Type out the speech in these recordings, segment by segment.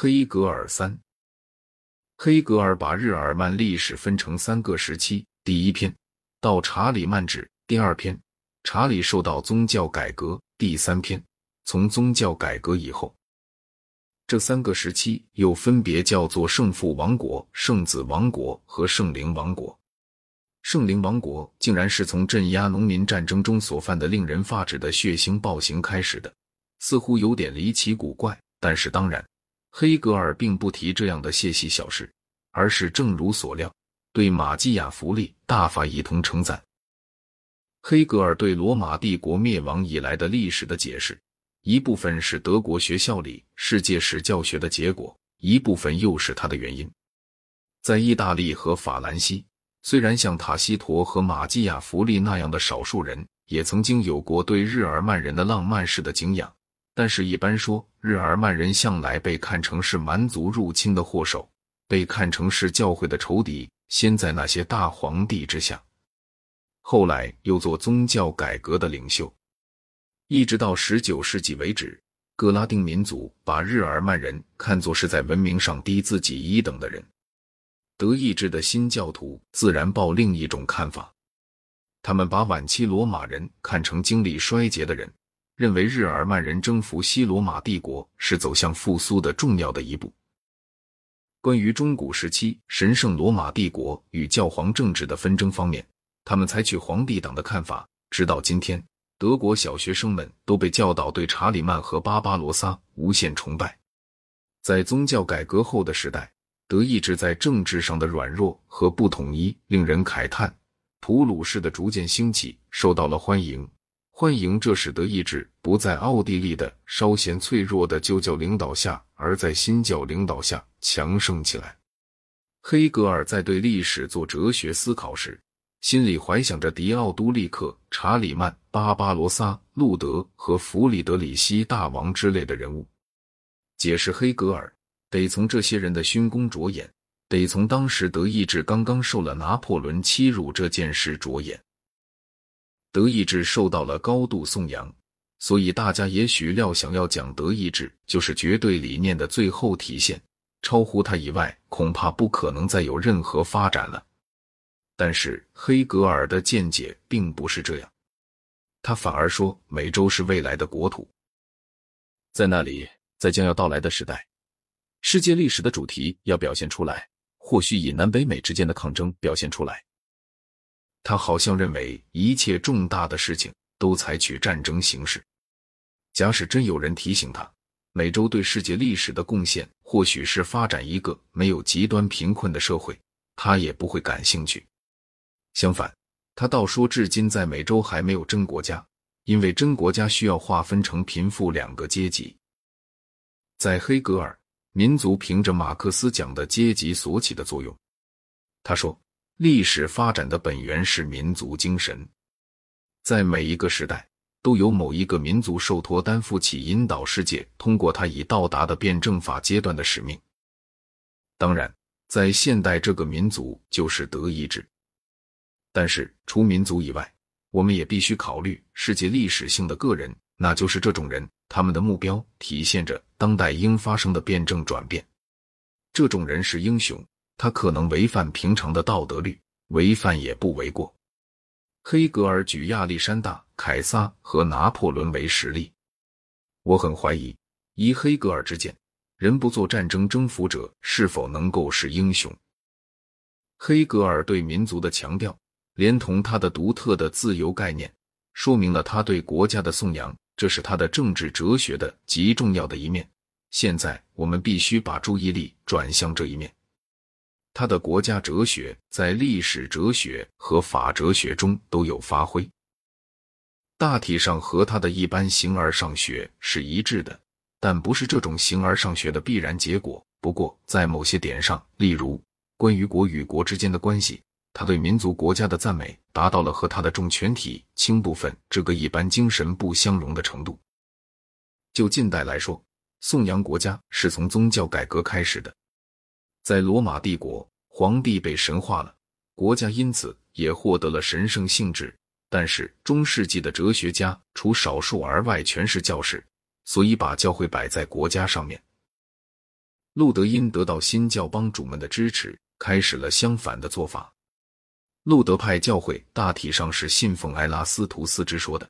黑格尔三，黑格尔把日耳曼历史分成三个时期。第一篇到查理曼止，第二篇查理受到宗教改革，第三篇从宗教改革以后。这三个时期又分别叫做圣父王国、圣子王国和圣灵王国。圣灵王国竟然是从镇压农民战争中所犯的令人发指的血腥暴行开始的，似乎有点离奇古怪。但是当然，黑格尔并不提这样的细细小事，而是正如所料，对马基雅弗利大发一通称赞。黑格尔对罗马帝国灭亡以来的历史的解释。一部分是德国学校里世界史教学的结果，一部分又是他的原因。在意大利和法兰西，虽然像塔西佗和马基雅弗利那样的少数人也曾经有过对日耳曼人的浪漫式的敬仰，但是，一般说，日耳曼人向来被看成是蛮族入侵的祸首，被看成是教会的仇敌，先在那些大皇帝之下，后来又做宗教改革的领袖。一直到十九世纪为止，格拉丁民族把日耳曼人看作是在文明上低自己一等的人。德意志的新教徒自然抱另一种看法，他们把晚期罗马人看成经历衰竭的人，认为日耳曼人征服西罗马帝国是走向复苏的重要的一步。关于中古时期神圣罗马帝国与教皇政治的纷争方面，他们采取皇帝党的看法，直到今天。德国小学生们都被教导对查理曼和巴巴罗萨无限崇拜。在宗教改革后的时代，德意志在政治上的软弱和不统一令人慨叹。普鲁士的逐渐兴起受到了欢迎，欢迎这使德意志不在奥地利的稍显脆弱的旧教领导下，而在新教领导下强盛起来。黑格尔在对历史做哲学思考时。心里怀想着迪奥都利克、查理曼、巴巴罗萨、路德和弗里德里希大王之类的人物。解释黑格尔，得从这些人的勋功着眼，得从当时德意志刚刚受了拿破仑欺辱这件事着眼。德意志受到了高度颂扬，所以大家也许料想要讲德意志就是绝对理念的最后体现，超乎它以外，恐怕不可能再有任何发展了。但是黑格尔的见解并不是这样，他反而说美洲是未来的国土，在那里，在将要到来的时代，世界历史的主题要表现出来，或许以南北美之间的抗争表现出来。他好像认为一切重大的事情都采取战争形式。假使真有人提醒他，美洲对世界历史的贡献或许是发展一个没有极端贫困的社会，他也不会感兴趣。相反，他倒说，至今在美洲还没有真国家，因为真国家需要划分成贫富两个阶级。在黑格尔，民族凭着马克思讲的阶级所起的作用。他说，历史发展的本源是民族精神，在每一个时代都有某一个民族受托担负起引导世界通过他已到达的辩证法阶段的使命。当然，在现代，这个民族就是德意志。但是，除民族以外，我们也必须考虑世界历史性的个人，那就是这种人，他们的目标体现着当代应发生的辩证转变。这种人是英雄，他可能违反平常的道德律，违反也不为过。黑格尔举亚历山大、凯撒和拿破仑为实例，我很怀疑，依黑格尔之见，人不做战争征服者，是否能够是英雄？黑格尔对民族的强调。连同他的独特的自由概念，说明了他对国家的颂扬，这是他的政治哲学的极重要的一面。现在我们必须把注意力转向这一面。他的国家哲学在历史哲学和法哲学中都有发挥，大体上和他的一般形而上学是一致的，但不是这种形而上学的必然结果。不过在某些点上，例如关于国与国之间的关系。他对民族国家的赞美达到了和他的重全体轻部分这个一般精神不相容的程度。就近代来说，颂扬国家是从宗教改革开始的。在罗马帝国，皇帝被神化了，国家因此也获得了神圣性质。但是中世纪的哲学家除少数而外全是教士，所以把教会摆在国家上面。路德因得到新教帮主们的支持，开始了相反的做法。路德派教会大体上是信奉埃拉斯图斯之说的。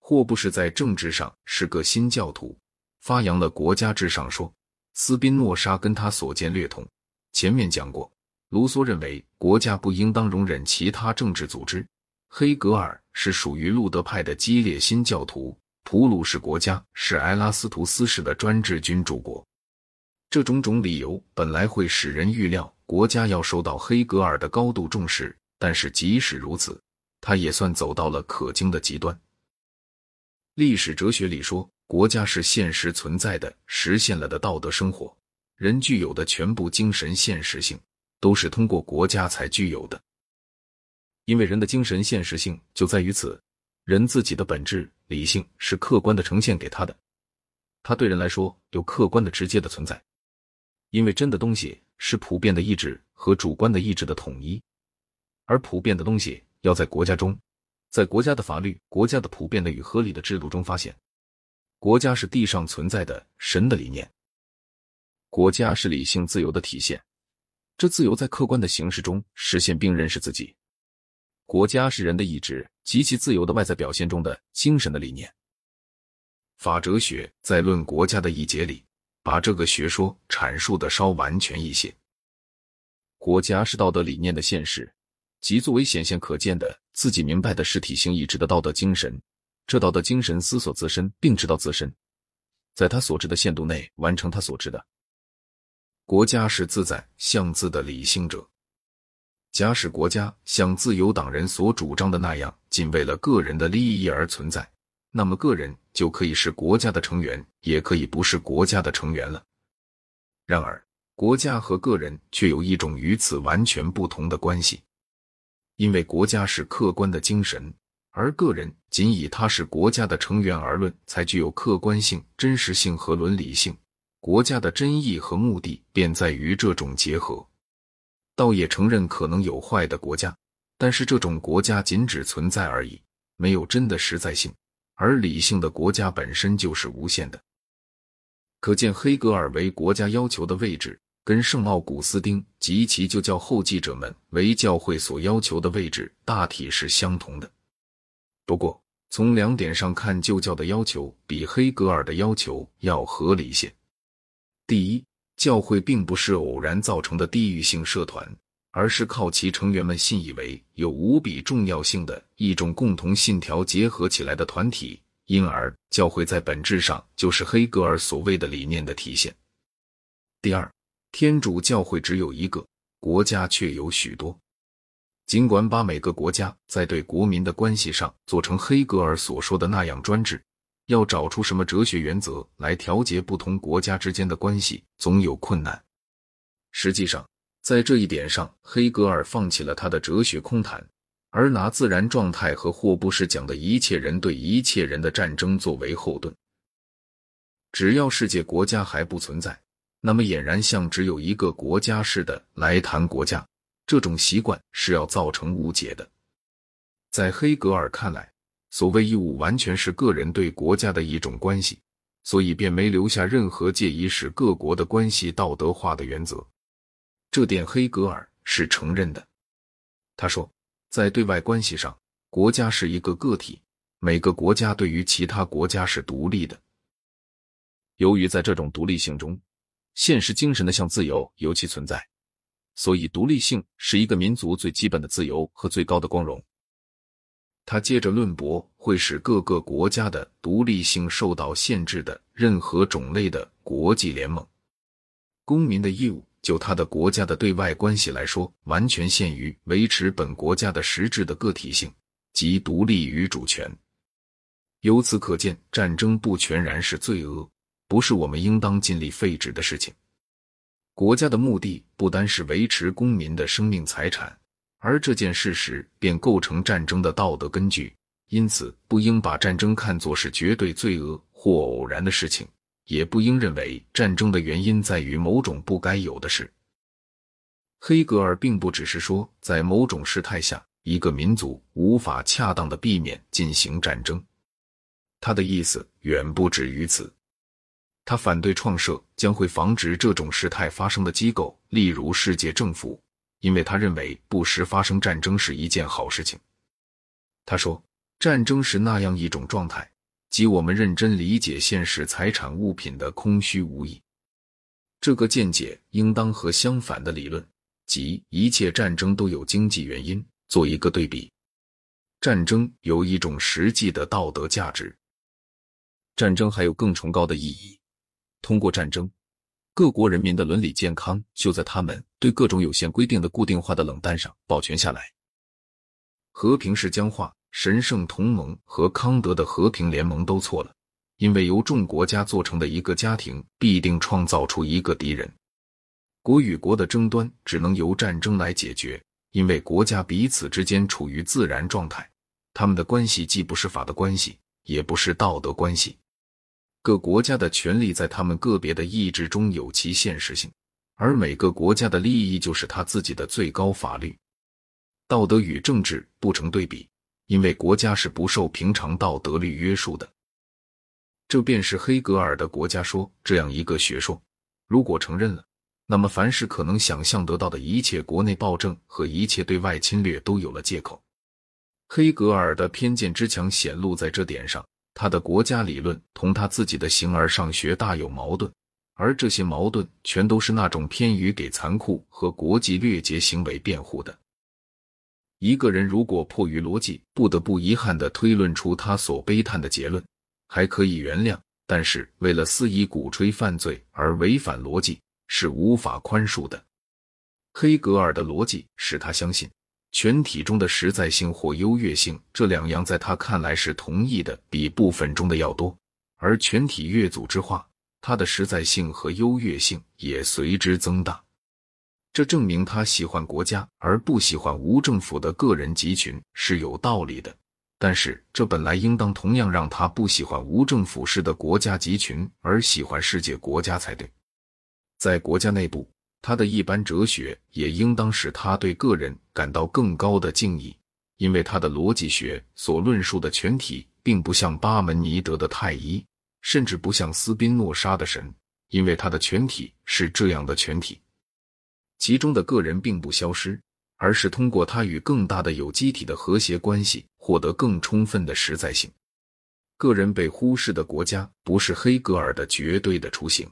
霍布士在政治上是个新教徒，发扬了国家至上说。斯宾诺莎跟他所见略同。前面讲过，卢梭认为国家不应当容忍其他政治组织。黑格尔是属于路德派的激烈新教徒。普鲁士国家是埃拉斯图斯式的专制君主国。这种种理由本来会使人预料国家要受到黑格尔的高度重视，但是即使如此，他也算走到了可惊的极端。历史哲学里说，国家是现实存在的、实现了的道德生活。人具有的全部精神现实性，都是通过国家才具有的。因为人的精神现实性就在于此，人自己的本质理性是客观的呈现给他的，他对人来说有客观的直接的存在。因为真的东西是普遍的意志和主观的意志的统一，而普遍的东西要在国家中。在国家的法律、国家的普遍的与合理的制度中发现，国家是地上存在的神的理念。国家是理性自由的体现，这自由在客观的形式中实现并认识自己。国家是人的意志及其自由的外在表现中的精神的理念。法哲学在《论国家》的一节里，把这个学说阐述的稍完全一些。国家是道德理念的现实。即作为显现可见的自己明白的实体性意志的道德精神，这道德精神思索自身，并知道自身，在他所知的限度内完成他所知的。国家是自在向自的理性者。假使国家像自由党人所主张的那样，仅为了个人的利益而存在，那么个人就可以是国家的成员，也可以不是国家的成员了。然而，国家和个人却有一种与此完全不同的关系。因为国家是客观的精神，而个人仅以他是国家的成员而论，才具有客观性、真实性和伦理性。国家的真意和目的便在于这种结合。倒也承认可能有坏的国家，但是这种国家仅只存在而已，没有真的实在性。而理性的国家本身就是无限的。可见黑格尔为国家要求的位置。跟圣奥古斯丁及其就教后继者们为教会所要求的位置大体是相同的。不过，从两点上看，旧教的要求比黑格尔的要求要合理些。第一，教会并不是偶然造成的地域性社团，而是靠其成员们信以为有无比重要性的一种共同信条结合起来的团体，因而教会在本质上就是黑格尔所谓的理念的体现。第二。天主教会只有一个，国家却有许多。尽管把每个国家在对国民的关系上做成黑格尔所说的那样专制，要找出什么哲学原则来调节不同国家之间的关系，总有困难。实际上，在这一点上，黑格尔放弃了他的哲学空谈，而拿自然状态和霍布士讲的一切人对一切人的战争作为后盾。只要世界国家还不存在。那么俨然像只有一个国家似的来谈国家，这种习惯是要造成误解的。在黑格尔看来，所谓义务完全是个人对国家的一种关系，所以便没留下任何借以使各国的关系道德化的原则。这点黑格尔是承认的。他说，在对外关系上，国家是一个个体，每个国家对于其他国家是独立的。由于在这种独立性中，现实精神的向自由尤其存在，所以独立性是一个民族最基本的自由和最高的光荣。他接着论驳会使各个国家的独立性受到限制的任何种类的国际联盟。公民的义务，就他的国家的对外关系来说，完全限于维持本国家的实质的个体性及独立与主权。由此可见，战争不全然是罪恶。不是我们应当尽力废止的事情。国家的目的不单是维持公民的生命财产，而这件事实便构成战争的道德根据。因此，不应把战争看作是绝对罪恶或偶然的事情，也不应认为战争的原因在于某种不该有的事。黑格尔并不只是说，在某种事态下，一个民族无法恰当的避免进行战争，他的意思远不止于此。他反对创设将会防止这种事态发生的机构，例如世界政府，因为他认为不时发生战争是一件好事情。他说，战争是那样一种状态，即我们认真理解现实财产物品的空虚无益。这个见解应当和相反的理论，即一切战争都有经济原因，做一个对比。战争有一种实际的道德价值，战争还有更崇高的意义。通过战争，各国人民的伦理健康就在他们对各种有限规定的固定化的冷淡上保全下来。和平是僵化，神圣同盟和康德的和平联盟都错了，因为由众国家做成的一个家庭必定创造出一个敌人。国与国的争端只能由战争来解决，因为国家彼此之间处于自然状态，他们的关系既不是法的关系，也不是道德关系。各国家的权利在他们个别的意志中有其现实性，而每个国家的利益就是他自己的最高法律。道德与政治不成对比，因为国家是不受平常道德律约束的。这便是黑格尔的国家说这样一个学说。如果承认了，那么凡是可能想象得到的一切国内暴政和一切对外侵略都有了借口。黑格尔的偏见之强显露在这点上。他的国家理论同他自己的形而上学大有矛盾，而这些矛盾全都是那种偏于给残酷和国际掠劫行为辩护的。一个人如果迫于逻辑，不得不遗憾地推论出他所悲叹的结论，还可以原谅；但是为了肆意鼓吹犯罪而违反逻辑，是无法宽恕的。黑格尔的逻辑使他相信。全体中的实在性或优越性，这两样在他看来是同意的，比部分中的要多。而全体越组织化，它的实在性和优越性也随之增大。这证明他喜欢国家而不喜欢无政府的个人集群是有道理的。但是这本来应当同样让他不喜欢无政府式的国家集群而喜欢世界国家才对。在国家内部。他的一般哲学也应当使他对个人感到更高的敬意，因为他的逻辑学所论述的全体，并不像巴门尼德的太一，甚至不像斯宾诺莎的神，因为他的全体是这样的全体，其中的个人并不消失，而是通过他与更大的有机体的和谐关系，获得更充分的实在性。个人被忽视的国家，不是黑格尔的绝对的雏形。